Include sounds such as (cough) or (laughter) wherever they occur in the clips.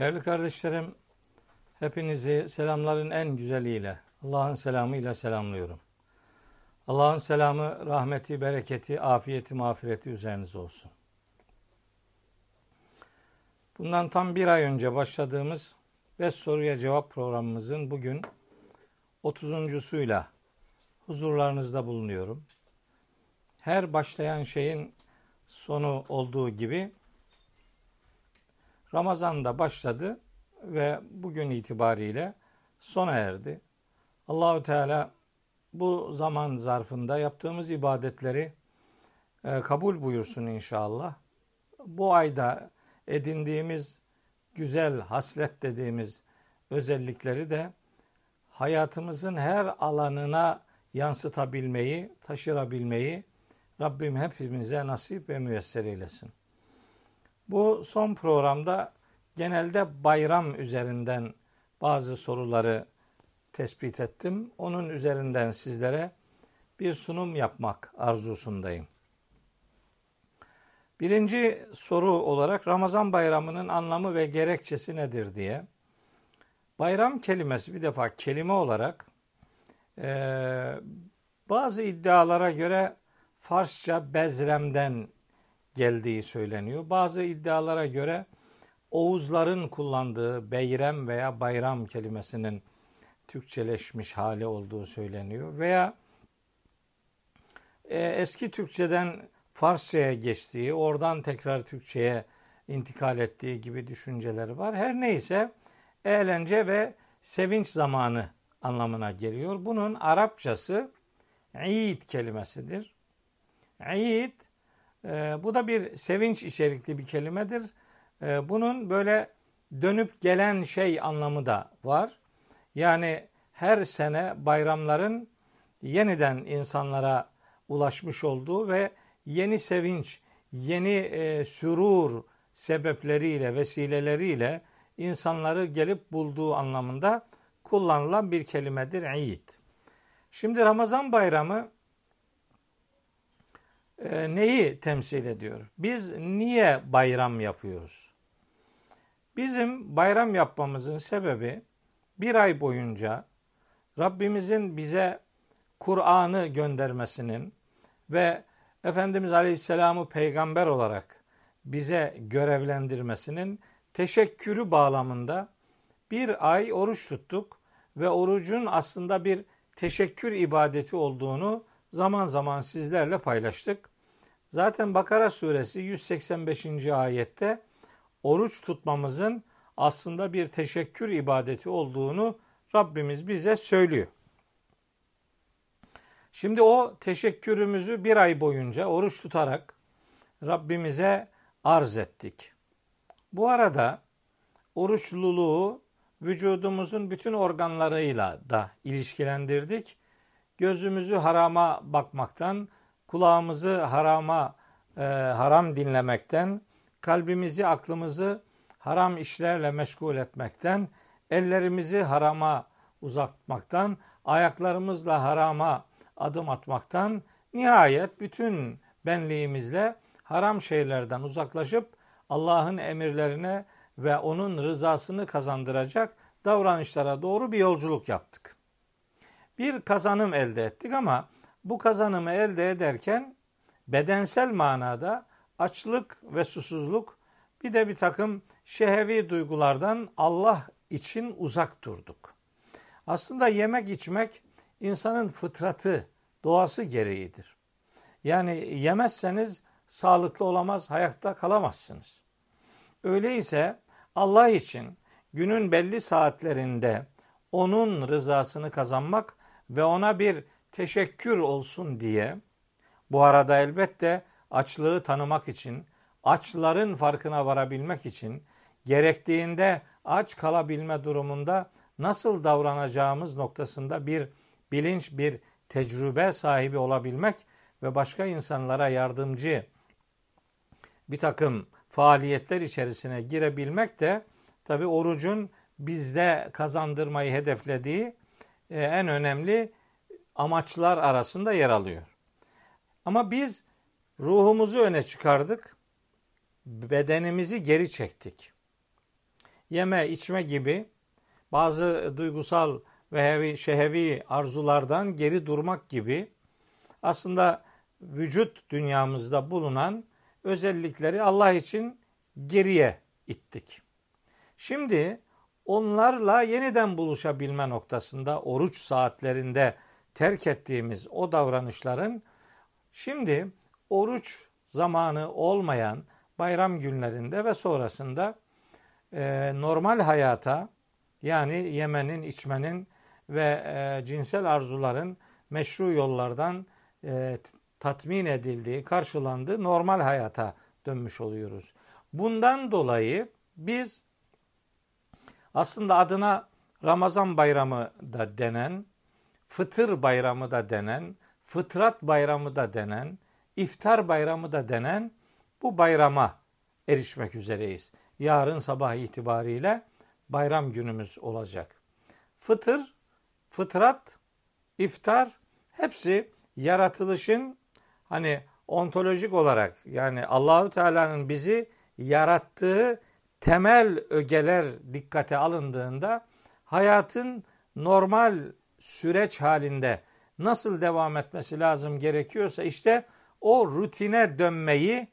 Değerli kardeşlerim, hepinizi selamların en güzeliyle, Allah'ın selamıyla selamlıyorum. Allah'ın selamı, rahmeti, bereketi, afiyeti, mağfireti üzerinize olsun. Bundan tam bir ay önce başladığımız Beş Soruya Cevap programımızın bugün 30.suyla huzurlarınızda bulunuyorum. Her başlayan şeyin sonu olduğu gibi Ramazan da başladı ve bugün itibariyle sona erdi. Allahü Teala bu zaman zarfında yaptığımız ibadetleri e, kabul buyursun inşallah. Bu ayda edindiğimiz güzel haslet dediğimiz özellikleri de hayatımızın her alanına yansıtabilmeyi, taşırabilmeyi Rabbim hepimize nasip ve müyesser eylesin. Bu son programda genelde bayram üzerinden bazı soruları tespit ettim. Onun üzerinden sizlere bir sunum yapmak arzusundayım. Birinci soru olarak Ramazan bayramının anlamı ve gerekçesi nedir diye. Bayram kelimesi bir defa kelime olarak e, bazı iddialara göre Farsça bezremden geldiği söyleniyor. Bazı iddialara göre Oğuzların kullandığı beyrem veya bayram kelimesinin Türkçeleşmiş hali olduğu söyleniyor. Veya e, eski Türkçeden Farsçaya geçtiği, oradan tekrar Türkçeye intikal ettiği gibi düşünceleri var. Her neyse eğlence ve sevinç zamanı anlamına geliyor. Bunun Arapçası İd kelimesidir. İd e, bu da bir sevinç içerikli bir kelimedir. E, bunun böyle dönüp gelen şey anlamı da var. Yani her sene bayramların yeniden insanlara ulaşmış olduğu ve yeni sevinç, yeni e, sürur sebepleriyle, vesileleriyle insanları gelip bulduğu anlamında kullanılan bir kelimedir İd. Şimdi Ramazan bayramı e, neyi temsil ediyor? Biz niye bayram yapıyoruz? Bizim bayram yapmamızın sebebi bir ay boyunca Rabbimizin bize Kur'an'ı göndermesinin ve Efendimiz Aleyhisselam'ı peygamber olarak bize görevlendirmesinin teşekkürü bağlamında bir ay oruç tuttuk ve orucun aslında bir teşekkür ibadeti olduğunu zaman zaman sizlerle paylaştık. Zaten Bakara suresi 185. ayette oruç tutmamızın aslında bir teşekkür ibadeti olduğunu Rabbimiz bize söylüyor. Şimdi o teşekkürümüzü bir ay boyunca oruç tutarak Rabbimize arz ettik. Bu arada oruçluluğu vücudumuzun bütün organlarıyla da ilişkilendirdik. Gözümüzü harama bakmaktan, kulağımızı harama e, haram dinlemekten, kalbimizi, aklımızı haram işlerle meşgul etmekten, ellerimizi harama uzatmaktan, ayaklarımızla harama adım atmaktan, nihayet bütün benliğimizle haram şeylerden uzaklaşıp Allah'ın emirlerine ve onun rızasını kazandıracak davranışlara doğru bir yolculuk yaptık. Bir kazanım elde ettik ama bu kazanımı elde ederken bedensel manada açlık ve susuzluk bir de bir takım şehevi duygulardan Allah için uzak durduk. Aslında yemek içmek insanın fıtratı, doğası gereğidir. Yani yemezseniz sağlıklı olamaz, hayatta kalamazsınız. Öyleyse Allah için günün belli saatlerinde onun rızasını kazanmak ve ona bir teşekkür olsun diye bu arada elbette açlığı tanımak için, açların farkına varabilmek için, gerektiğinde aç kalabilme durumunda nasıl davranacağımız noktasında bir bilinç, bir tecrübe sahibi olabilmek ve başka insanlara yardımcı bir takım faaliyetler içerisine girebilmek de tabi orucun bizde kazandırmayı hedeflediği e, en önemli amaçlar arasında yer alıyor. Ama biz ruhumuzu öne çıkardık, bedenimizi geri çektik. yeme içme gibi bazı duygusal ve şehevi arzulardan geri durmak gibi aslında vücut dünyamızda bulunan özellikleri Allah için geriye ittik. Şimdi onlarla yeniden buluşabilme noktasında oruç saatlerinde terk ettiğimiz o davranışların şimdi oruç zamanı olmayan bayram günlerinde ve sonrasında e, normal hayata yani yemenin, içmenin ve e, cinsel arzuların meşru yollardan e, tatmin edildiği, karşılandığı normal hayata dönmüş oluyoruz. Bundan dolayı biz aslında adına Ramazan bayramı da denen, fıtır bayramı da denen, fıtrat bayramı da denen, iftar bayramı da denen bu bayrama erişmek üzereyiz. Yarın sabah itibariyle bayram günümüz olacak. Fıtır, fıtrat, iftar hepsi yaratılışın hani ontolojik olarak yani Allahü Teala'nın bizi yarattığı temel ögeler dikkate alındığında hayatın normal süreç halinde nasıl devam etmesi lazım gerekiyorsa işte o rutine dönmeyi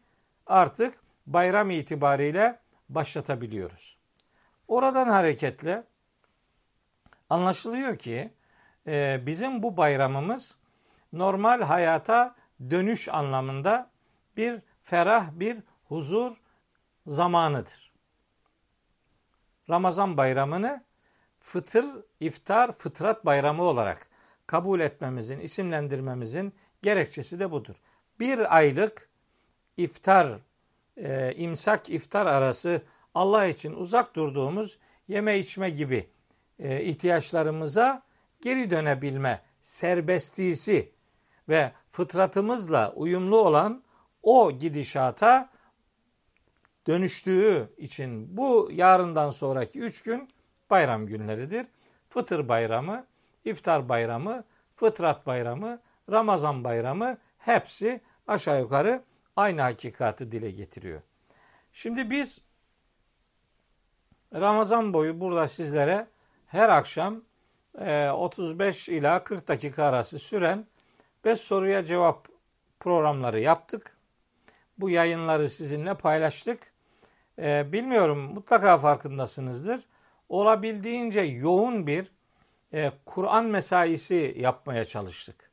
artık bayram itibariyle başlatabiliyoruz. Oradan hareketle anlaşılıyor ki e, bizim bu bayramımız normal hayata dönüş anlamında bir ferah bir huzur zamanıdır. Ramazan bayramını fıtır, iftar, fıtrat bayramı olarak kabul etmemizin, isimlendirmemizin gerekçesi de budur. Bir aylık iftar, e, imsak iftar arası Allah için uzak durduğumuz yeme içme gibi e, ihtiyaçlarımıza geri dönebilme serbestisi ve fıtratımızla uyumlu olan o gidişata dönüştüğü için bu yarından sonraki üç gün bayram günleridir. Fıtır bayramı, iftar bayramı, fıtrat bayramı, Ramazan bayramı hepsi aşağı yukarı aynı hakikati dile getiriyor. Şimdi biz Ramazan boyu burada sizlere her akşam 35 e, ila 40 dakika arası süren 5 soruya cevap programları yaptık. Bu yayınları sizinle paylaştık. Ee, bilmiyorum mutlaka farkındasınızdır. Olabildiğince yoğun bir e, Kur'an mesaisi yapmaya çalıştık.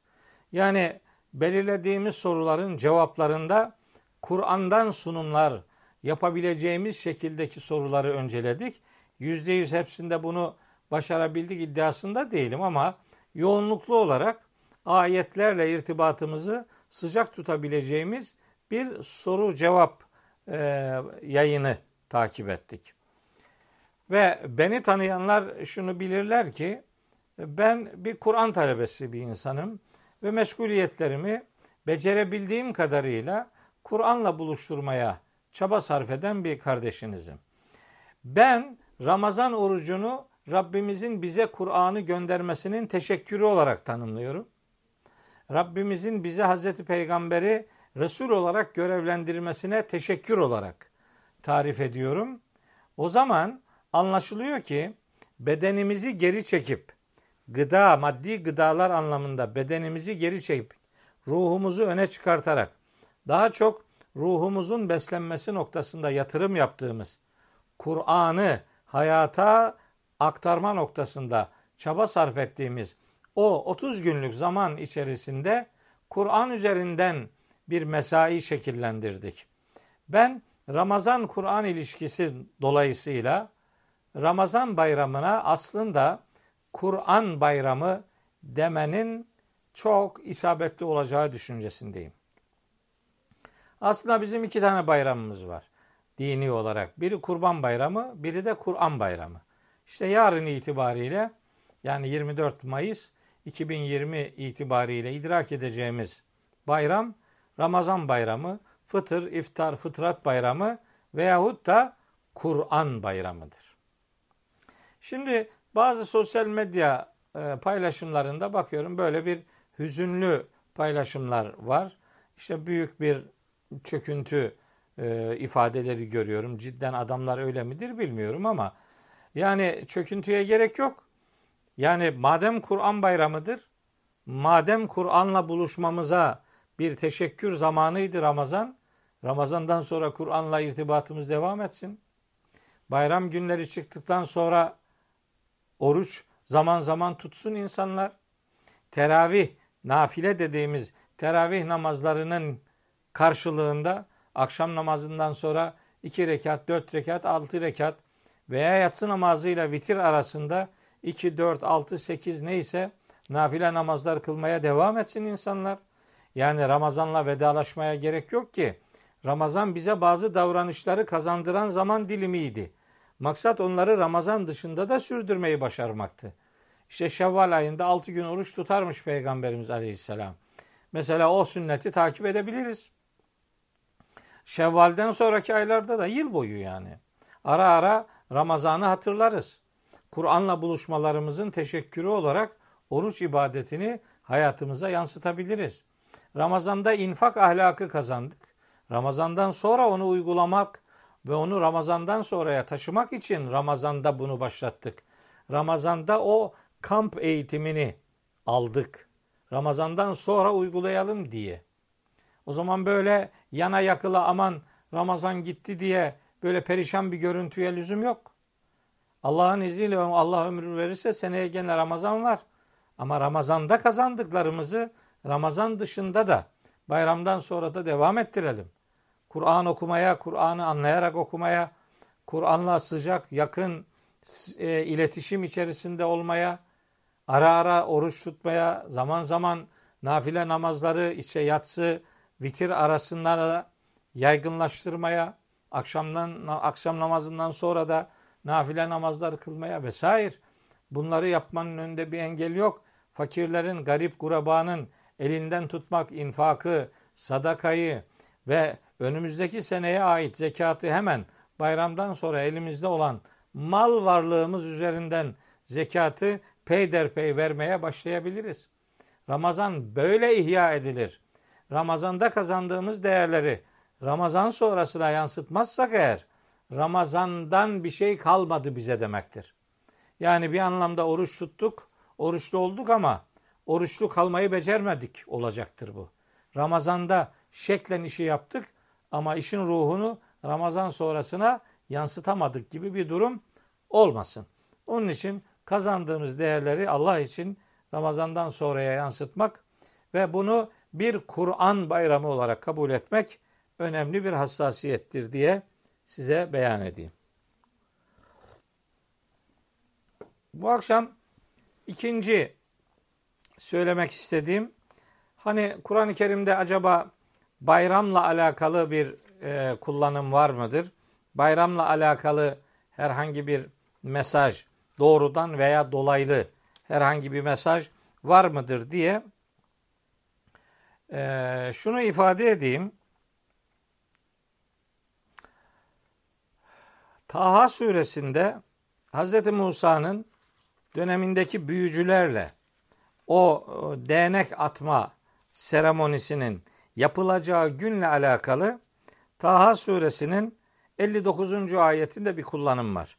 Yani belirlediğimiz soruların cevaplarında Kur'an'dan sunumlar yapabileceğimiz şekildeki soruları önceledik. Yüzde yüz hepsinde bunu başarabildik iddiasında değilim ama yoğunluklu olarak ayetlerle irtibatımızı sıcak tutabileceğimiz bir soru cevap e, yayını takip ettik. Ve beni tanıyanlar şunu bilirler ki ben bir Kur'an talebesi bir insanım ve meşguliyetlerimi becerebildiğim kadarıyla Kur'an'la buluşturmaya çaba sarf eden bir kardeşinizim. Ben Ramazan orucunu Rabbimizin bize Kur'an'ı göndermesinin teşekkürü olarak tanımlıyorum. Rabbimizin bize Hazreti Peygamber'i Resul olarak görevlendirmesine teşekkür olarak tarif ediyorum. O zaman anlaşılıyor ki bedenimizi geri çekip gıda, maddi gıdalar anlamında bedenimizi geri çekip ruhumuzu öne çıkartarak daha çok ruhumuzun beslenmesi noktasında yatırım yaptığımız Kur'an'ı hayata aktarma noktasında çaba sarf ettiğimiz o 30 günlük zaman içerisinde Kur'an üzerinden bir mesai şekillendirdik. Ben Ramazan Kur'an ilişkisi dolayısıyla Ramazan bayramına aslında Kur'an bayramı demenin çok isabetli olacağı düşüncesindeyim. Aslında bizim iki tane bayramımız var dini olarak. Biri Kurban Bayramı, biri de Kur'an Bayramı. İşte yarın itibariyle yani 24 Mayıs 2020 itibariyle idrak edeceğimiz bayram Ramazan bayramı, fıtır, iftar, fıtrat bayramı veyahut da Kur'an bayramıdır. Şimdi bazı sosyal medya e, paylaşımlarında bakıyorum böyle bir hüzünlü paylaşımlar var. İşte büyük bir çöküntü e, ifadeleri görüyorum. Cidden adamlar öyle midir bilmiyorum ama Yani çöküntüye gerek yok. Yani madem Kur'an bayramıdır, madem Kur'an'la buluşmamıza bir teşekkür zamanıydı Ramazan, Ramazandan sonra Kur'an'la irtibatımız devam etsin. Bayram günleri çıktıktan sonra oruç zaman zaman tutsun insanlar. Teravih, nafile dediğimiz teravih namazlarının karşılığında akşam namazından sonra iki rekat, dört rekat, altı rekat veya yatsı namazıyla vitir arasında 2, 4, 6, 8 neyse nafile namazlar kılmaya devam etsin insanlar. Yani Ramazan'la vedalaşmaya gerek yok ki. Ramazan bize bazı davranışları kazandıran zaman dilimiydi. Maksat onları Ramazan dışında da sürdürmeyi başarmaktı. İşte Şevval ayında 6 gün oruç tutarmış Peygamberimiz Aleyhisselam. Mesela o sünneti takip edebiliriz. Şevval'den sonraki aylarda da yıl boyu yani. Ara ara Ramazan'ı hatırlarız. Kur'an'la buluşmalarımızın teşekkürü olarak oruç ibadetini hayatımıza yansıtabiliriz. Ramazan'da infak ahlakı kazandık. Ramazan'dan sonra onu uygulamak ve onu Ramazan'dan sonraya taşımak için Ramazan'da bunu başlattık. Ramazan'da o kamp eğitimini aldık. Ramazan'dan sonra uygulayalım diye. O zaman böyle yana yakıla aman Ramazan gitti diye böyle perişan bir görüntüye lüzum yok. Allah'ın izniyle Allah ömür verirse seneye gene Ramazan var. Ama Ramazan'da kazandıklarımızı Ramazan dışında da bayramdan sonra da devam ettirelim. Kur'an okumaya, Kur'an'ı anlayarak okumaya, Kur'an'la sıcak, yakın e, iletişim içerisinde olmaya, ara ara oruç tutmaya, zaman zaman nafile namazları, işte yatsı, vitir arasında da yaygınlaştırmaya, akşamdan akşam namazından sonra da nafile namazlar kılmaya vesaire. Bunları yapmanın önünde bir engel yok. Fakirlerin, garip kurabanın elinden tutmak, infakı, sadakayı ve önümüzdeki seneye ait zekatı hemen bayramdan sonra elimizde olan mal varlığımız üzerinden zekatı peyderpey vermeye başlayabiliriz. Ramazan böyle ihya edilir. Ramazanda kazandığımız değerleri Ramazan sonrasına yansıtmazsak eğer Ramazandan bir şey kalmadı bize demektir. Yani bir anlamda oruç tuttuk, oruçlu olduk ama oruçlu kalmayı becermedik olacaktır bu. Ramazanda şeklen işi yaptık ama işin ruhunu Ramazan sonrasına yansıtamadık gibi bir durum olmasın. Onun için kazandığımız değerleri Allah için Ramazandan sonraya yansıtmak ve bunu bir Kur'an bayramı olarak kabul etmek önemli bir hassasiyettir diye size beyan edeyim. Bu akşam ikinci söylemek istediğim hani Kur'an-ı Kerim'de acaba bayramla alakalı bir e, kullanım var mıdır? Bayramla alakalı herhangi bir mesaj doğrudan veya dolaylı herhangi bir mesaj var mıdır diye e, şunu ifade edeyim. Taha suresinde Hz. Musa'nın dönemindeki büyücülerle o değnek atma seremonisinin yapılacağı günle alakalı Taha suresinin 59. ayetinde bir kullanım var.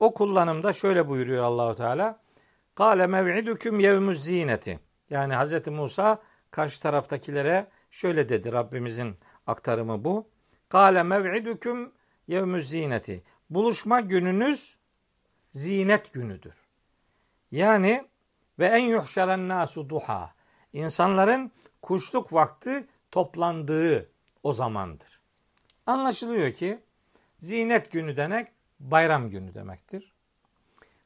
O kullanımda şöyle buyuruyor Allahu Teala. Kale mev'idüküm yevmüz zineti. Yani Hz. Musa karşı taraftakilere şöyle dedi Rabbimizin aktarımı bu. Kale mev'idüküm yevmüz zineti. Buluşma gününüz zinet günüdür. Yani ve en yuhşeren nasu duha. İnsanların kuşluk vakti toplandığı o zamandır. Anlaşılıyor ki zinet günü demek bayram günü demektir.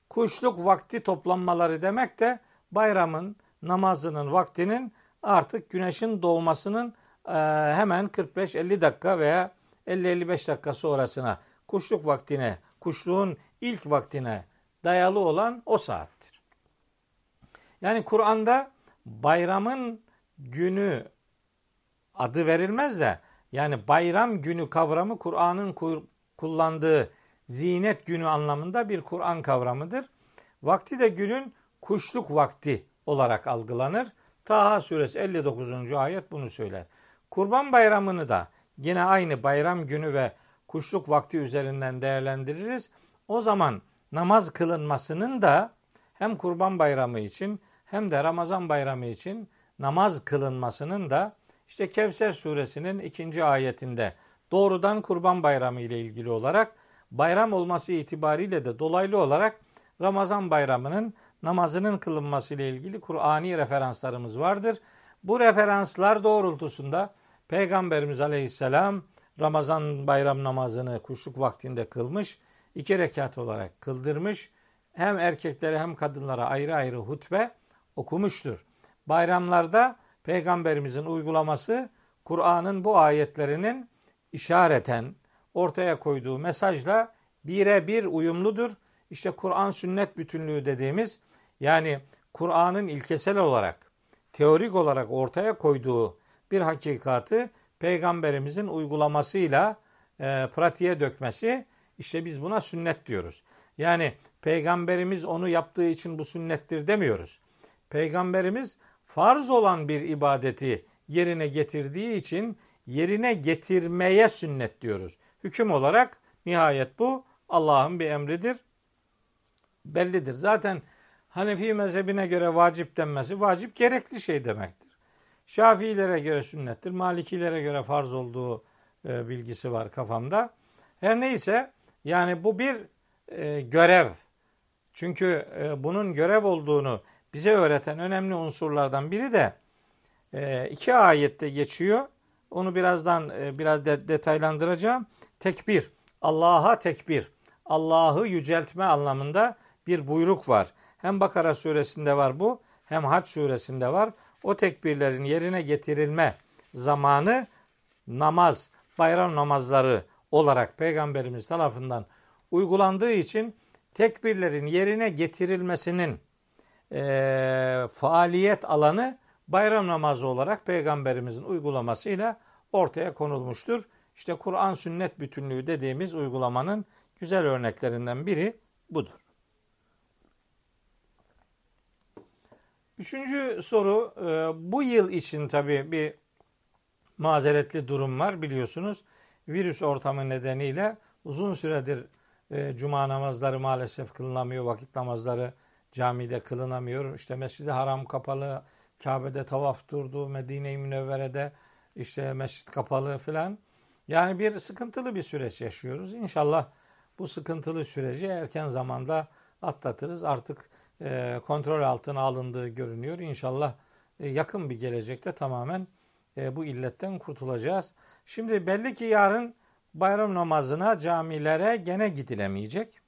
Kuşluk vakti toplanmaları demek de bayramın namazının vaktinin artık güneşin doğmasının e, hemen 45-50 dakika veya 50-55 dakika sonrasına kuşluk vaktine, kuşluğun ilk vaktine dayalı olan o saattir. Yani Kur'an'da bayramın günü adı verilmez de yani bayram günü kavramı Kur'an'ın kullandığı zinet günü anlamında bir Kur'an kavramıdır. Vakti de günün kuşluk vakti olarak algılanır. Taha suresi 59. ayet bunu söyler. Kurban bayramını da yine aynı bayram günü ve kuşluk vakti üzerinden değerlendiririz. O zaman namaz kılınmasının da hem Kurban Bayramı için hem de Ramazan Bayramı için namaz kılınmasının da işte Kevser suresinin ikinci ayetinde doğrudan Kurban Bayramı ile ilgili olarak bayram olması itibariyle de dolaylı olarak Ramazan Bayramı'nın namazının kılınması ile ilgili Kur'ani referanslarımız vardır. Bu referanslar doğrultusunda Peygamberimiz Aleyhisselam Ramazan bayram namazını kuşluk vaktinde kılmış, iki rekat olarak kıldırmış. Hem erkeklere hem kadınlara ayrı ayrı hutbe okumuştur. Bayramlarda Peygamberimizin uygulaması Kur'an'ın bu ayetlerinin işareten ortaya koyduğu mesajla birebir uyumludur. İşte Kur'an sünnet bütünlüğü dediğimiz yani Kur'an'ın ilkesel olarak teorik olarak ortaya koyduğu bir hakikatı peygamberimizin uygulamasıyla e, pratiğe dökmesi işte biz buna sünnet diyoruz. Yani peygamberimiz onu yaptığı için bu sünnettir demiyoruz. Peygamberimiz farz olan bir ibadeti yerine getirdiği için yerine getirmeye sünnet diyoruz. Hüküm olarak nihayet bu Allah'ın bir emridir. Bellidir. Zaten Hanefi mezhebine göre vacip denmesi vacip gerekli şey demektir. Şafiilere göre sünnettir. Malikilere göre farz olduğu e, bilgisi var kafamda. Her neyse yani bu bir e, görev. Çünkü e, bunun görev olduğunu bize öğreten önemli unsurlardan biri de e, iki ayette geçiyor. Onu birazdan e, biraz de, detaylandıracağım. Tekbir. Allah'a tekbir. Allah'ı yüceltme anlamında bir buyruk var. Hem Bakara suresinde var bu, hem Hac suresinde var. O tekbirlerin yerine getirilme zamanı namaz, bayram namazları olarak Peygamberimiz tarafından uygulandığı için tekbirlerin yerine getirilmesinin e, faaliyet alanı bayram namazı olarak Peygamberimizin uygulamasıyla ortaya konulmuştur. İşte Kur'an sünnet bütünlüğü dediğimiz uygulamanın güzel örneklerinden biri budur. Üçüncü soru e, bu yıl için tabii bir mazeretli durum var biliyorsunuz. Virüs ortamı nedeniyle uzun süredir e, cuma namazları maalesef kılınamıyor. Vakit namazları camide kılınamıyor. İşte Mescid-i Haram kapalı, Kabe'de tavaf durdu, Medine-i Münevvere'de işte mescit kapalı filan. Yani bir sıkıntılı bir süreç yaşıyoruz. İnşallah bu sıkıntılı süreci erken zamanda atlatırız. Artık e, kontrol altına alındığı görünüyor. İnşallah e, yakın bir gelecekte tamamen e, bu illetten kurtulacağız. Şimdi belli ki yarın bayram namazına camilere gene gidilemeyecek.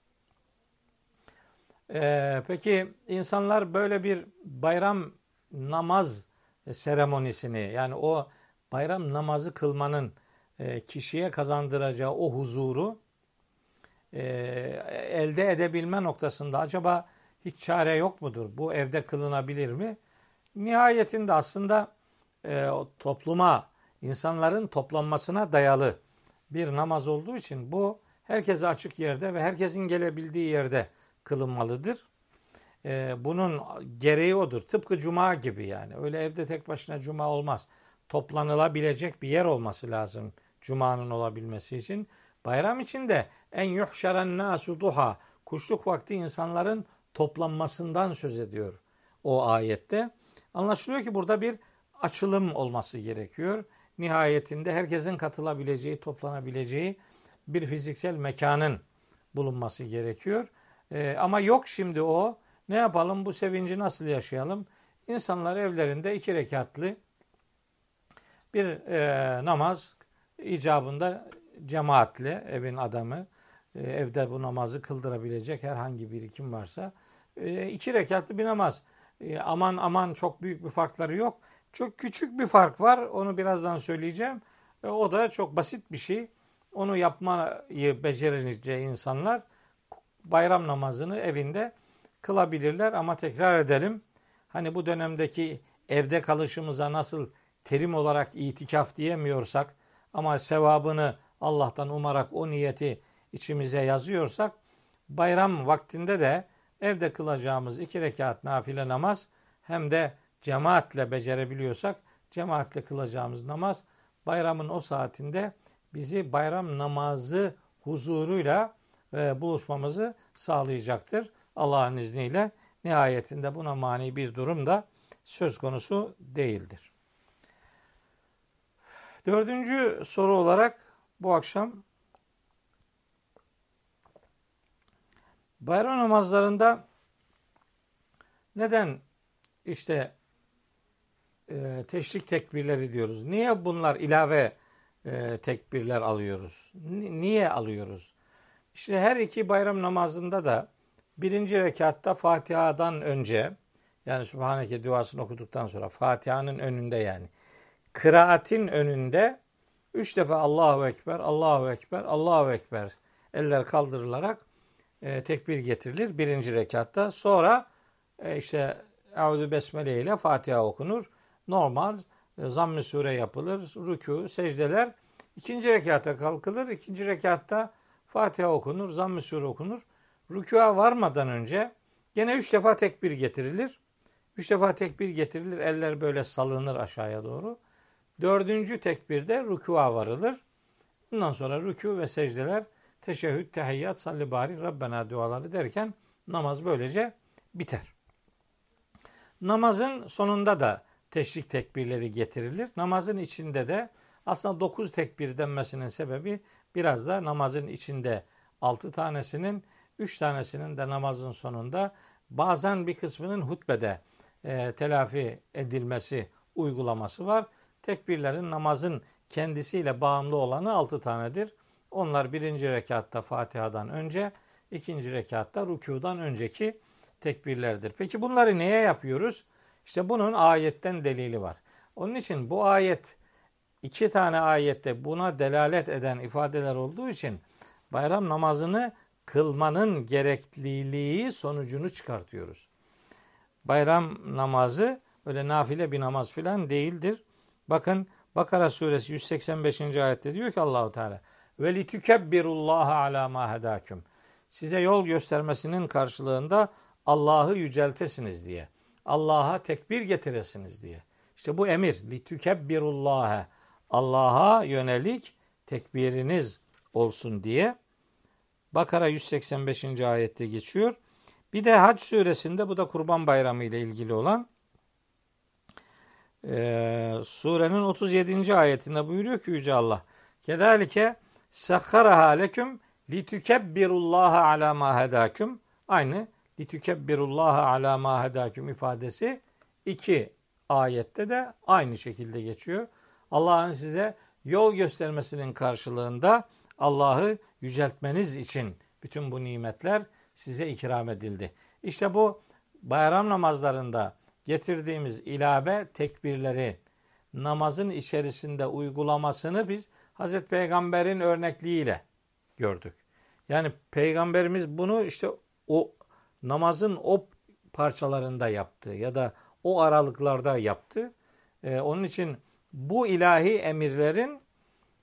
Peki insanlar böyle bir bayram namaz seremonisini yani o bayram namazı kılmanın kişiye kazandıracağı o huzuru elde edebilme noktasında acaba hiç çare yok mudur? Bu evde kılınabilir mi? Nihayetinde aslında e, topluma, insanların toplanmasına dayalı bir namaz olduğu için bu herkese açık yerde ve herkesin gelebildiği yerde kılınmalıdır. E, bunun gereği odur. Tıpkı cuma gibi yani. Öyle evde tek başına cuma olmaz. Toplanılabilecek bir yer olması lazım cumanın olabilmesi için. Bayram için de en yuhşeren nasu duha. Kuşluk vakti insanların toplanmasından söz ediyor o ayette. Anlaşılıyor ki burada bir açılım olması gerekiyor. Nihayetinde herkesin katılabileceği, toplanabileceği bir fiziksel mekanın bulunması gerekiyor. Ee, ama yok şimdi o. Ne yapalım? Bu sevinci nasıl yaşayalım? İnsanlar evlerinde iki rekatlı bir e, namaz icabında cemaatle evin adamı e, evde bu namazı kıldırabilecek herhangi bir kim varsa e, iki rekatlı bir namaz. E, aman aman çok büyük bir farkları yok. Çok küçük bir fark var. Onu birazdan söyleyeceğim. O da çok basit bir şey. Onu yapmayı becerince insanlar bayram namazını evinde kılabilirler ama tekrar edelim. Hani bu dönemdeki evde kalışımıza nasıl terim olarak itikaf diyemiyorsak ama sevabını Allah'tan umarak o niyeti içimize yazıyorsak bayram vaktinde de evde kılacağımız iki rekat nafile namaz hem de cemaatle becerebiliyorsak cemaatle kılacağımız namaz bayramın o saatinde bizi bayram namazı huzuruyla ve buluşmamızı sağlayacaktır. Allah'ın izniyle nihayetinde buna mani bir durum da söz konusu değildir. Dördüncü soru olarak bu akşam bayram namazlarında neden işte e, teşrik tekbirleri diyoruz? Niye bunlar ilave e, tekbirler alıyoruz? Niye alıyoruz? İşte her iki bayram namazında da birinci rekatta Fatiha'dan önce yani Sübhaneke duasını okuduktan sonra Fatiha'nın önünde yani kıraatin önünde üç defa Allahu Ekber, Allahu Ekber, Allahu Ekber eller kaldırılarak e, tekbir getirilir birinci rekatta. Sonra e, işte Eûzü Besmele ile Fatiha okunur. Normal e, zamm-ı sure yapılır. Rükû, secdeler. ikinci rekata kalkılır. İkinci rekatta Fatiha okunur, zamm-ı sure okunur. Rükûa varmadan önce gene üç defa tekbir getirilir. Üç defa tekbir getirilir. Eller böyle salınır aşağıya doğru. Dördüncü tekbirde rükûa varılır. Bundan sonra rükû ve secdeler teşehhüd, tehiyyat, salli bari, Rabbena duaları derken namaz böylece biter. Namazın sonunda da teşrik tekbirleri getirilir. Namazın içinde de aslında dokuz tekbir denmesinin sebebi biraz da namazın içinde altı tanesinin, üç tanesinin de namazın sonunda bazen bir kısmının hutbede e, telafi edilmesi uygulaması var. Tekbirlerin namazın kendisiyle bağımlı olanı altı tanedir. Onlar birinci rekatta Fatiha'dan önce, ikinci rekatta rükudan önceki tekbirlerdir. Peki bunları neye yapıyoruz? İşte bunun ayetten delili var. Onun için bu ayet iki tane ayette buna delalet eden ifadeler olduğu için bayram namazını kılmanın gerekliliği sonucunu çıkartıyoruz. Bayram namazı öyle nafile bir namaz filan değildir. Bakın Bakara suresi 185. ayette diyor ki Allahu Teala ve litükebbirullaha ala ma hedaküm. Size yol göstermesinin karşılığında Allah'ı yüceltesiniz diye. Allah'a tekbir getiresiniz diye. İşte bu emir. Litükebbirullaha. Allah'a yönelik tekbiriniz olsun diye. Bakara 185. ayette geçiyor. Bir de Hac suresinde bu da Kurban Bayramı ile ilgili olan e, surenin 37. ayetinde buyuruyor ki Yüce Allah. Kedalike sakharaha leküm litükebbirullaha ala ma hedaküm. Aynı litükebbirullaha ala ma hedaküm ifadesi iki ayette de aynı şekilde geçiyor. Allah'ın size yol göstermesinin karşılığında Allah'ı yüceltmeniz için bütün bu nimetler size ikram edildi. İşte bu bayram namazlarında getirdiğimiz ilave tekbirleri namazın içerisinde uygulamasını biz Hazreti Peygamber'in örnekliğiyle gördük. Yani Peygamberimiz bunu işte o namazın o parçalarında yaptı ya da o aralıklarda yaptı. Ee, onun için bu ilahi emirlerin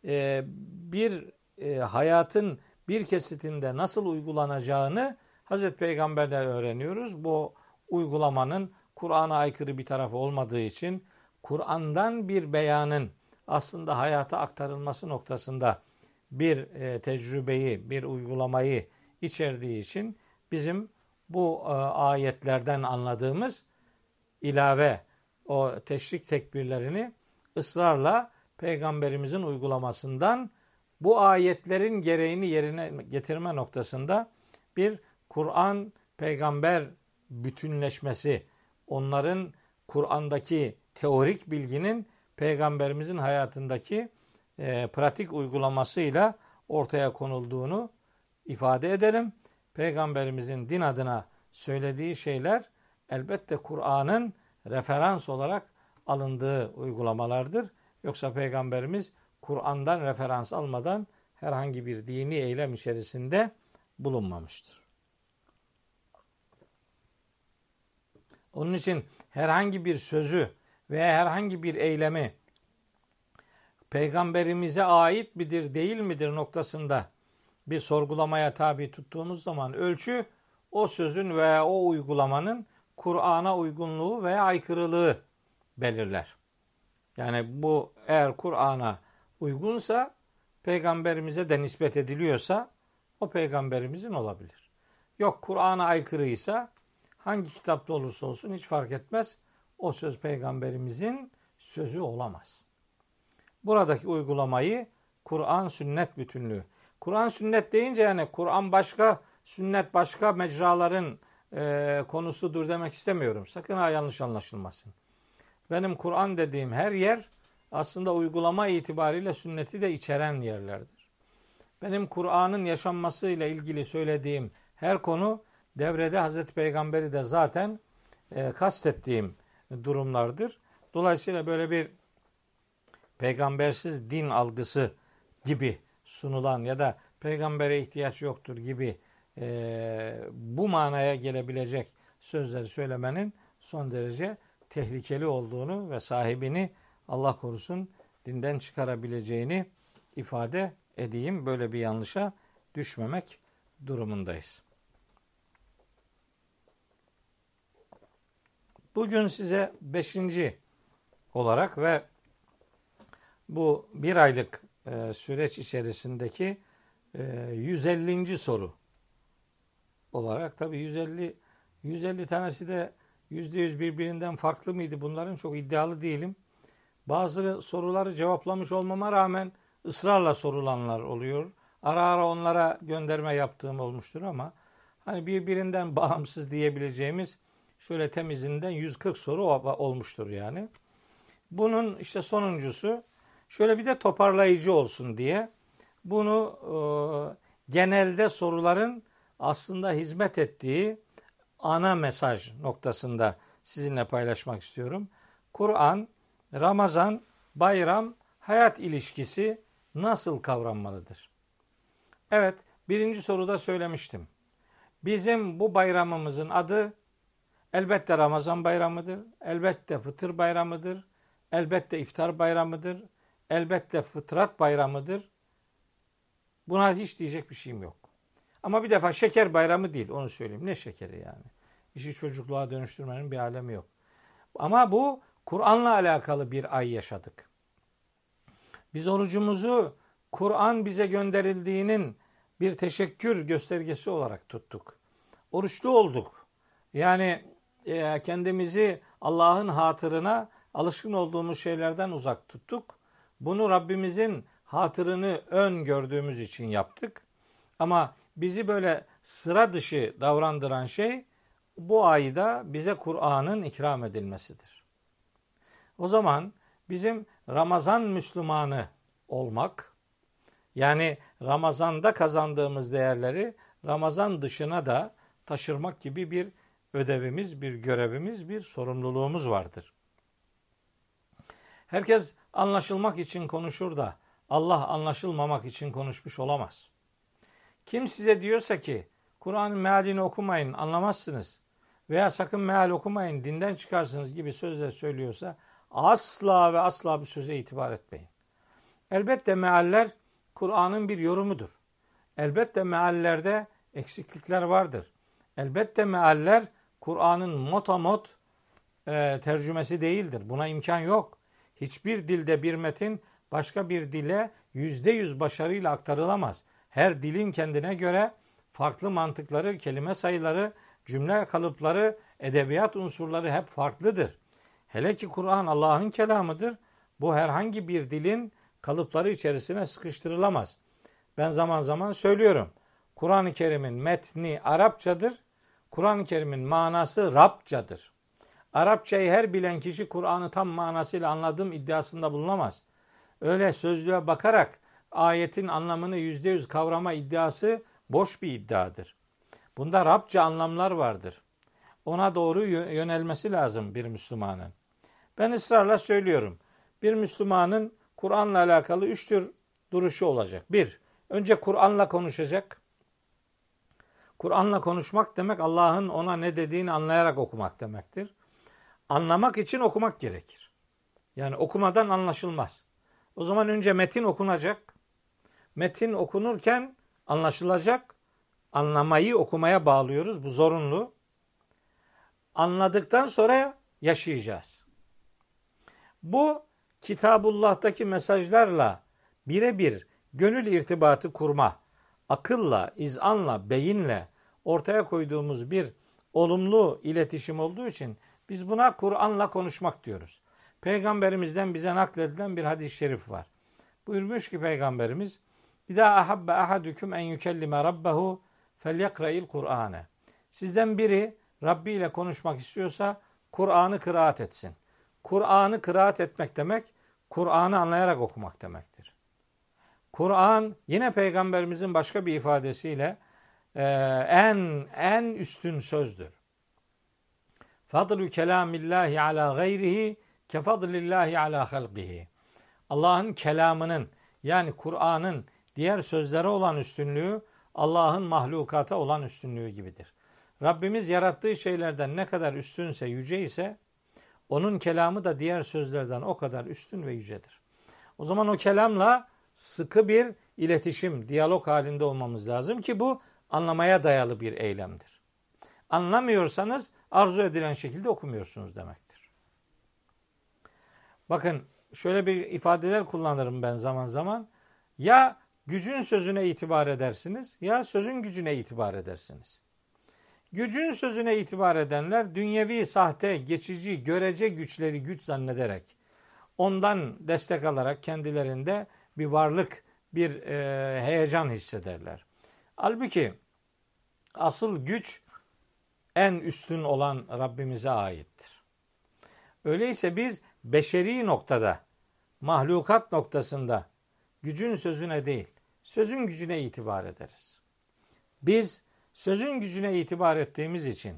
e, bir e, hayatın bir kesitinde nasıl uygulanacağını Hazreti Peygamber'den öğreniyoruz. Bu uygulamanın Kur'an'a aykırı bir tarafı olmadığı için Kur'an'dan bir beyanın aslında hayata aktarılması noktasında bir e, tecrübeyi, bir uygulamayı içerdiği için bizim bu e, ayetlerden anladığımız ilave o teşrik tekbirlerini ısrarla peygamberimizin uygulamasından bu ayetlerin gereğini yerine getirme noktasında bir Kur'an peygamber bütünleşmesi, onların Kur'an'daki teorik bilginin peygamberimizin hayatındaki e, pratik uygulamasıyla ortaya konulduğunu ifade edelim. Peygamberimizin din adına söylediği şeyler elbette Kur'an'ın referans olarak alındığı uygulamalardır. Yoksa peygamberimiz Kur'an'dan referans almadan herhangi bir dini eylem içerisinde bulunmamıştır. Onun için herhangi bir sözü veya herhangi bir eylemi peygamberimize ait midir değil midir noktasında bir sorgulamaya tabi tuttuğumuz zaman ölçü o sözün veya o uygulamanın Kur'an'a uygunluğu veya aykırılığı belirler. Yani bu eğer Kur'an'a uygunsa peygamberimize de nispet ediliyorsa o peygamberimizin olabilir. Yok Kur'an'a aykırıysa hangi kitapta olursa olsun hiç fark etmez. O söz peygamberimizin sözü olamaz. Buradaki uygulamayı Kur'an sünnet bütünlüğü. Kur'an sünnet deyince yani Kur'an başka, sünnet başka mecraların e, konusudur demek istemiyorum. Sakın ha yanlış anlaşılmasın. Benim Kur'an dediğim her yer aslında uygulama itibariyle sünneti de içeren yerlerdir. Benim Kur'an'ın yaşanmasıyla ilgili söylediğim her konu devrede Hazreti Peygamber'i de zaten e, kastettiğim durumlardır. Dolayısıyla böyle bir peygambersiz din algısı gibi sunulan ya da peygambere ihtiyaç yoktur gibi e, bu manaya gelebilecek sözleri söylemenin son derece tehlikeli olduğunu ve sahibini Allah korusun dinden çıkarabileceğini ifade edeyim. Böyle bir yanlışa düşmemek durumundayız. Bugün size beşinci olarak ve bu bir aylık e, süreç içerisindeki e, 150. soru olarak tabi 150 150 tanesi de %100 birbirinden farklı mıydı bunların çok iddialı değilim. Bazı soruları cevaplamış olmama rağmen ısrarla sorulanlar oluyor. Ara ara onlara gönderme yaptığım olmuştur ama hani birbirinden (laughs) bağımsız diyebileceğimiz şöyle temizinden 140 soru olmuştur yani. Bunun işte sonuncusu şöyle bir de toparlayıcı olsun diye bunu e, genelde soruların aslında hizmet ettiği ana mesaj noktasında sizinle paylaşmak istiyorum. Kur'an, Ramazan, bayram, hayat ilişkisi nasıl kavranmalıdır? Evet, birinci soruda söylemiştim. Bizim bu bayramımızın adı elbette Ramazan bayramıdır, elbette fıtır bayramıdır, elbette iftar bayramıdır, elbette fıtrat bayramıdır. Buna hiç diyecek bir şeyim yok. Ama bir defa şeker bayramı değil onu söyleyeyim. Ne şekeri yani? İşi çocukluğa dönüştürmenin bir alemi yok. Ama bu Kur'an'la alakalı bir ay yaşadık. Biz orucumuzu Kur'an bize gönderildiğinin bir teşekkür göstergesi olarak tuttuk. Oruçlu olduk. Yani e, kendimizi Allah'ın hatırına alışkın olduğumuz şeylerden uzak tuttuk. Bunu Rabbimizin hatırını ön gördüğümüz için yaptık. Ama bizi böyle sıra dışı davrandıran şey bu ayda bize Kur'an'ın ikram edilmesidir. O zaman bizim Ramazan Müslümanı olmak, yani Ramazan'da kazandığımız değerleri Ramazan dışına da taşırmak gibi bir ödevimiz, bir görevimiz, bir sorumluluğumuz vardır. Herkes anlaşılmak için konuşur da Allah anlaşılmamak için konuşmuş olamaz. Kim size diyorsa ki Kur'an'ın mealini okumayın anlamazsınız veya sakın meal okumayın dinden çıkarsınız gibi sözler söylüyorsa asla ve asla bu söze itibar etmeyin. Elbette mealler Kur'an'ın bir yorumudur. Elbette meallerde eksiklikler vardır. Elbette mealler Kur'an'ın motamot e, tercümesi değildir. Buna imkan yok. Hiçbir dilde bir metin başka bir dile yüzde yüz başarıyla aktarılamaz. Her dilin kendine göre farklı mantıkları, kelime sayıları, cümle kalıpları, edebiyat unsurları hep farklıdır. Hele ki Kur'an Allah'ın kelamıdır. Bu herhangi bir dilin kalıpları içerisine sıkıştırılamaz. Ben zaman zaman söylüyorum. Kur'an-ı Kerim'in metni Arapçadır. Kur'an-ı Kerim'in manası Rabçadır. Arapçayı her bilen kişi Kur'an'ı tam manasıyla anladığım iddiasında bulunamaz. Öyle sözlüğe bakarak ayetin anlamını yüzde yüz kavrama iddiası boş bir iddiadır. Bunda Rabça anlamlar vardır. Ona doğru yönelmesi lazım bir Müslümanın. Ben ısrarla söylüyorum. Bir Müslümanın Kur'an'la alakalı üç tür duruşu olacak. Bir, önce Kur'an'la konuşacak. Kur'an'la konuşmak demek Allah'ın ona ne dediğini anlayarak okumak demektir. Anlamak için okumak gerekir. Yani okumadan anlaşılmaz. O zaman önce metin okunacak. Metin okunurken anlaşılacak. Anlamayı okumaya bağlıyoruz. Bu zorunlu. Anladıktan sonra yaşayacağız. Bu Kitabullah'taki mesajlarla birebir gönül irtibatı kurma, akılla, izanla, beyinle ortaya koyduğumuz bir olumlu iletişim olduğu için biz buna Kur'an'la konuşmak diyoruz. Peygamberimizden bize nakledilen bir hadis-i şerif var. Buyurmuş ki Peygamberimiz İza ahabbe ahadukum en yukellime rabbehu felyekra'il Kur'ane. Sizden biri Rabbi ile konuşmak istiyorsa Kur'an'ı kıraat etsin. Kur'an'ı kıraat etmek demek, Kur'an'ı anlayarak okumak demektir. Kur'an yine peygamberimizin başka bir ifadesiyle e, en en üstün sözdür. Fadlu kelamillahi ala gayrihi kefadlillahi ala halqihi. Allah'ın kelamının yani Kur'an'ın diğer sözlere olan üstünlüğü Allah'ın mahlukata olan üstünlüğü gibidir. Rabbimiz yarattığı şeylerden ne kadar üstünse, yüce ise onun kelamı da diğer sözlerden o kadar üstün ve yücedir. O zaman o kelamla sıkı bir iletişim, diyalog halinde olmamız lazım ki bu anlamaya dayalı bir eylemdir. Anlamıyorsanız arzu edilen şekilde okumuyorsunuz demektir. Bakın şöyle bir ifadeler kullanırım ben zaman zaman. Ya gücün sözüne itibar edersiniz ya sözün gücüne itibar edersiniz. Gücün sözüne itibar edenler dünyevi, sahte, geçici, görece güçleri güç zannederek ondan destek alarak kendilerinde bir varlık, bir e, heyecan hissederler. Halbuki asıl güç en üstün olan Rabbimize aittir. Öyleyse biz beşeri noktada, mahlukat noktasında gücün sözüne değil, sözün gücüne itibar ederiz. Biz sözün gücüne itibar ettiğimiz için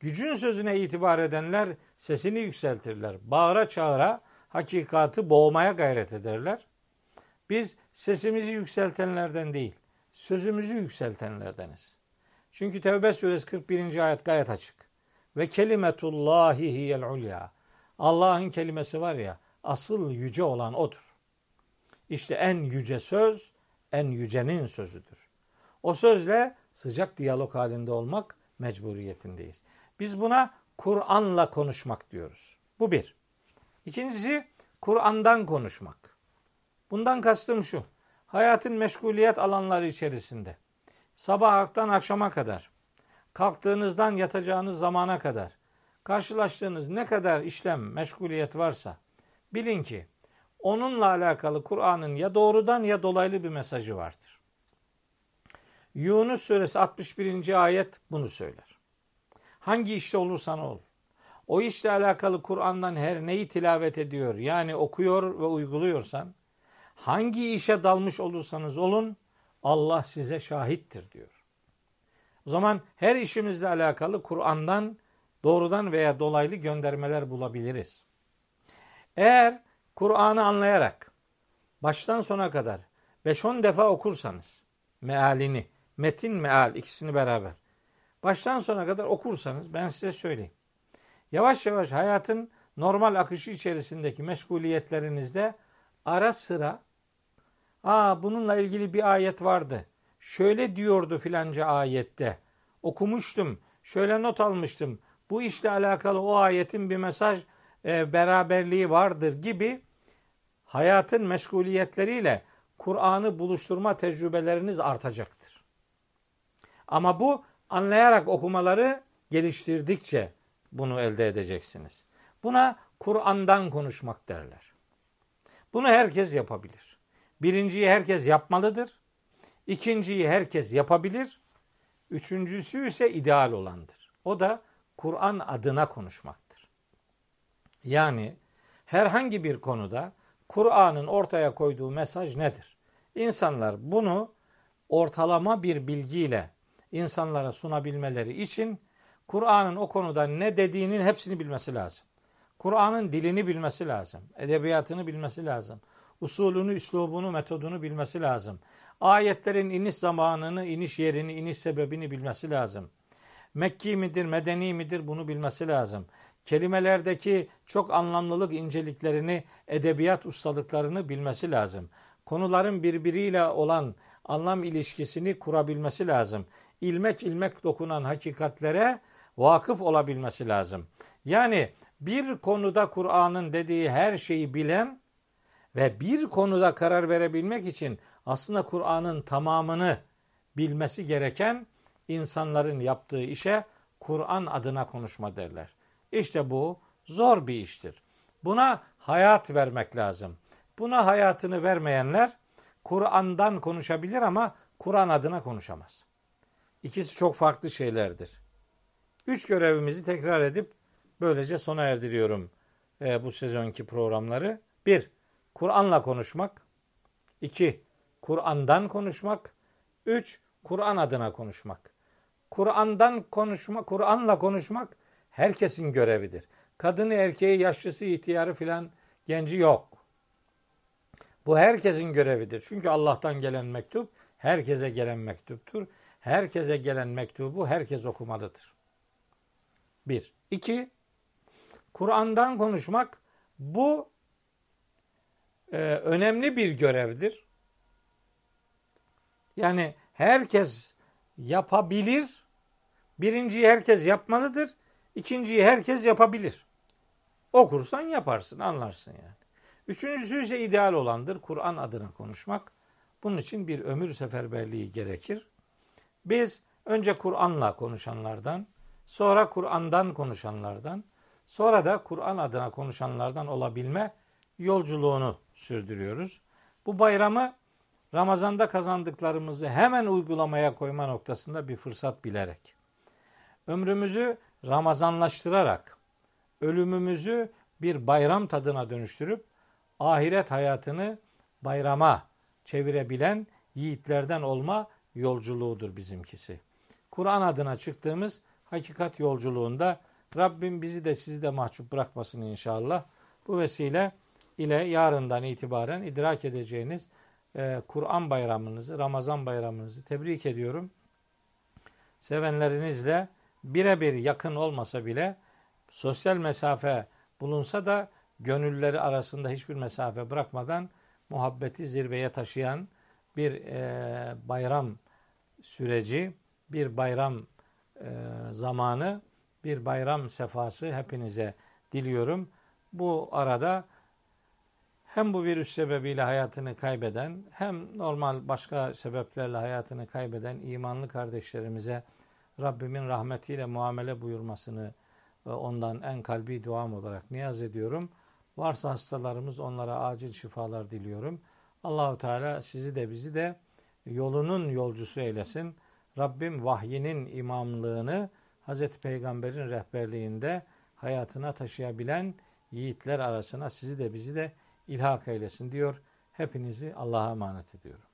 gücün sözüne itibar edenler sesini yükseltirler. Bağıra çağıra hakikatı boğmaya gayret ederler. Biz sesimizi yükseltenlerden değil, sözümüzü yükseltenlerdeniz. Çünkü Tevbe suresi 41. ayet gayet açık. Ve kelimetullahi hiyel ulya. Allah'ın kelimesi var ya, asıl yüce olan odur. İşte en yüce söz, en yücenin sözüdür. O sözle sıcak diyalog halinde olmak mecburiyetindeyiz. Biz buna Kur'an'la konuşmak diyoruz. Bu bir. İkincisi Kur'an'dan konuşmak. Bundan kastım şu. Hayatın meşguliyet alanları içerisinde sabahtan akşama kadar kalktığınızdan yatacağınız zamana kadar karşılaştığınız ne kadar işlem, meşguliyet varsa bilin ki onunla alakalı Kur'an'ın ya doğrudan ya dolaylı bir mesajı vardır. Yunus suresi 61. ayet bunu söyler. Hangi işte olursan ol. O işle alakalı Kur'an'dan her neyi tilavet ediyor yani okuyor ve uyguluyorsan hangi işe dalmış olursanız olun Allah size şahittir diyor. O zaman her işimizle alakalı Kur'an'dan doğrudan veya dolaylı göndermeler bulabiliriz. Eğer Kur'an'ı anlayarak baştan sona kadar 5-10 defa okursanız mealini, metin meal ikisini beraber baştan sona kadar okursanız ben size söyleyeyim. Yavaş yavaş hayatın normal akışı içerisindeki meşguliyetlerinizde ara sıra aa bununla ilgili bir ayet vardı. Şöyle diyordu filanca ayette. Okumuştum. Şöyle not almıştım. Bu işle alakalı o ayetin bir mesaj e, beraberliği vardır gibi hayatın meşguliyetleriyle Kur'an'ı buluşturma tecrübeleriniz artacaktır. Ama bu anlayarak okumaları geliştirdikçe bunu elde edeceksiniz. Buna Kur'an'dan konuşmak derler. Bunu herkes yapabilir. Birinciyi herkes yapmalıdır. İkinciyi herkes yapabilir. Üçüncüsü ise ideal olandır. O da Kur'an adına konuşmaktır. Yani herhangi bir konuda Kur'an'ın ortaya koyduğu mesaj nedir? İnsanlar bunu ortalama bir bilgiyle insanlara sunabilmeleri için Kur'an'ın o konuda ne dediğinin hepsini bilmesi lazım. Kur'an'ın dilini bilmesi lazım. Edebiyatını bilmesi lazım. Usulünü, üslubunu, metodunu bilmesi lazım. Ayetlerin iniş zamanını, iniş yerini, iniş sebebini bilmesi lazım. Mekki midir, medeni midir bunu bilmesi lazım. Kelimelerdeki çok anlamlılık inceliklerini, edebiyat ustalıklarını bilmesi lazım. Konuların birbiriyle olan anlam ilişkisini kurabilmesi lazım. İlmek ilmek dokunan hakikatlere vakıf olabilmesi lazım. Yani bir konuda Kur'an'ın dediği her şeyi bilen ve bir konuda karar verebilmek için aslında Kur'an'ın tamamını bilmesi gereken insanların yaptığı işe Kur'an adına konuşma derler. İşte bu zor bir iştir. Buna hayat vermek lazım. Buna hayatını vermeyenler Kur'an'dan konuşabilir ama Kur'an adına konuşamaz. İkisi çok farklı şeylerdir. Üç görevimizi tekrar edip böylece sona erdiriyorum e, bu sezonki programları. Bir, Kur'an'la konuşmak. İki, Kur'an'dan konuşmak. Üç, Kur'an adına konuşmak. Kur'an'dan konuşma, Kur'an'la konuşmak herkesin görevidir. Kadını, erkeği, yaşlısı, ihtiyarı filan genci yok. Bu herkesin görevidir. Çünkü Allah'tan gelen mektup herkese gelen mektuptur. Herkese gelen mektubu herkes okumalıdır. Bir. İki, Kur'an'dan konuşmak bu e, önemli bir görevdir. Yani herkes yapabilir. Birinciyi herkes yapmalıdır. İkinciyi herkes yapabilir. Okursan yaparsın, anlarsın yani. Üçüncüsü ise ideal olandır. Kur'an adına konuşmak. Bunun için bir ömür seferberliği gerekir. Biz önce Kur'an'la konuşanlardan, sonra Kur'an'dan konuşanlardan, sonra da Kur'an adına konuşanlardan olabilme yolculuğunu sürdürüyoruz. Bu bayramı Ramazan'da kazandıklarımızı hemen uygulamaya koyma noktasında bir fırsat bilerek, ömrümüzü Ramazanlaştırarak, ölümümüzü bir bayram tadına dönüştürüp ahiret hayatını bayrama çevirebilen yiğitlerden olma yolculuğudur bizimkisi. Kur'an adına çıktığımız hakikat yolculuğunda Rabbim bizi de sizi de mahcup bırakmasın inşallah. Bu vesile ile yarından itibaren idrak edeceğiniz e, Kur'an bayramınızı, Ramazan bayramınızı tebrik ediyorum. Sevenlerinizle birebir yakın olmasa bile sosyal mesafe bulunsa da gönülleri arasında hiçbir mesafe bırakmadan muhabbeti zirveye taşıyan bir e, bayram süreci, bir bayram e, zamanı, bir bayram sefası hepinize diliyorum. Bu arada hem bu virüs sebebiyle hayatını kaybeden hem normal başka sebeplerle hayatını kaybeden imanlı kardeşlerimize Rabbimin rahmetiyle muamele buyurmasını ondan en kalbi duam olarak niyaz ediyorum. Varsa hastalarımız onlara acil şifalar diliyorum. Allahu Teala sizi de bizi de yolunun yolcusu eylesin. Rabbim vahyinin imamlığını Hazreti Peygamber'in rehberliğinde hayatına taşıyabilen yiğitler arasına sizi de bizi de ilhak eylesin diyor. Hepinizi Allah'a emanet ediyorum.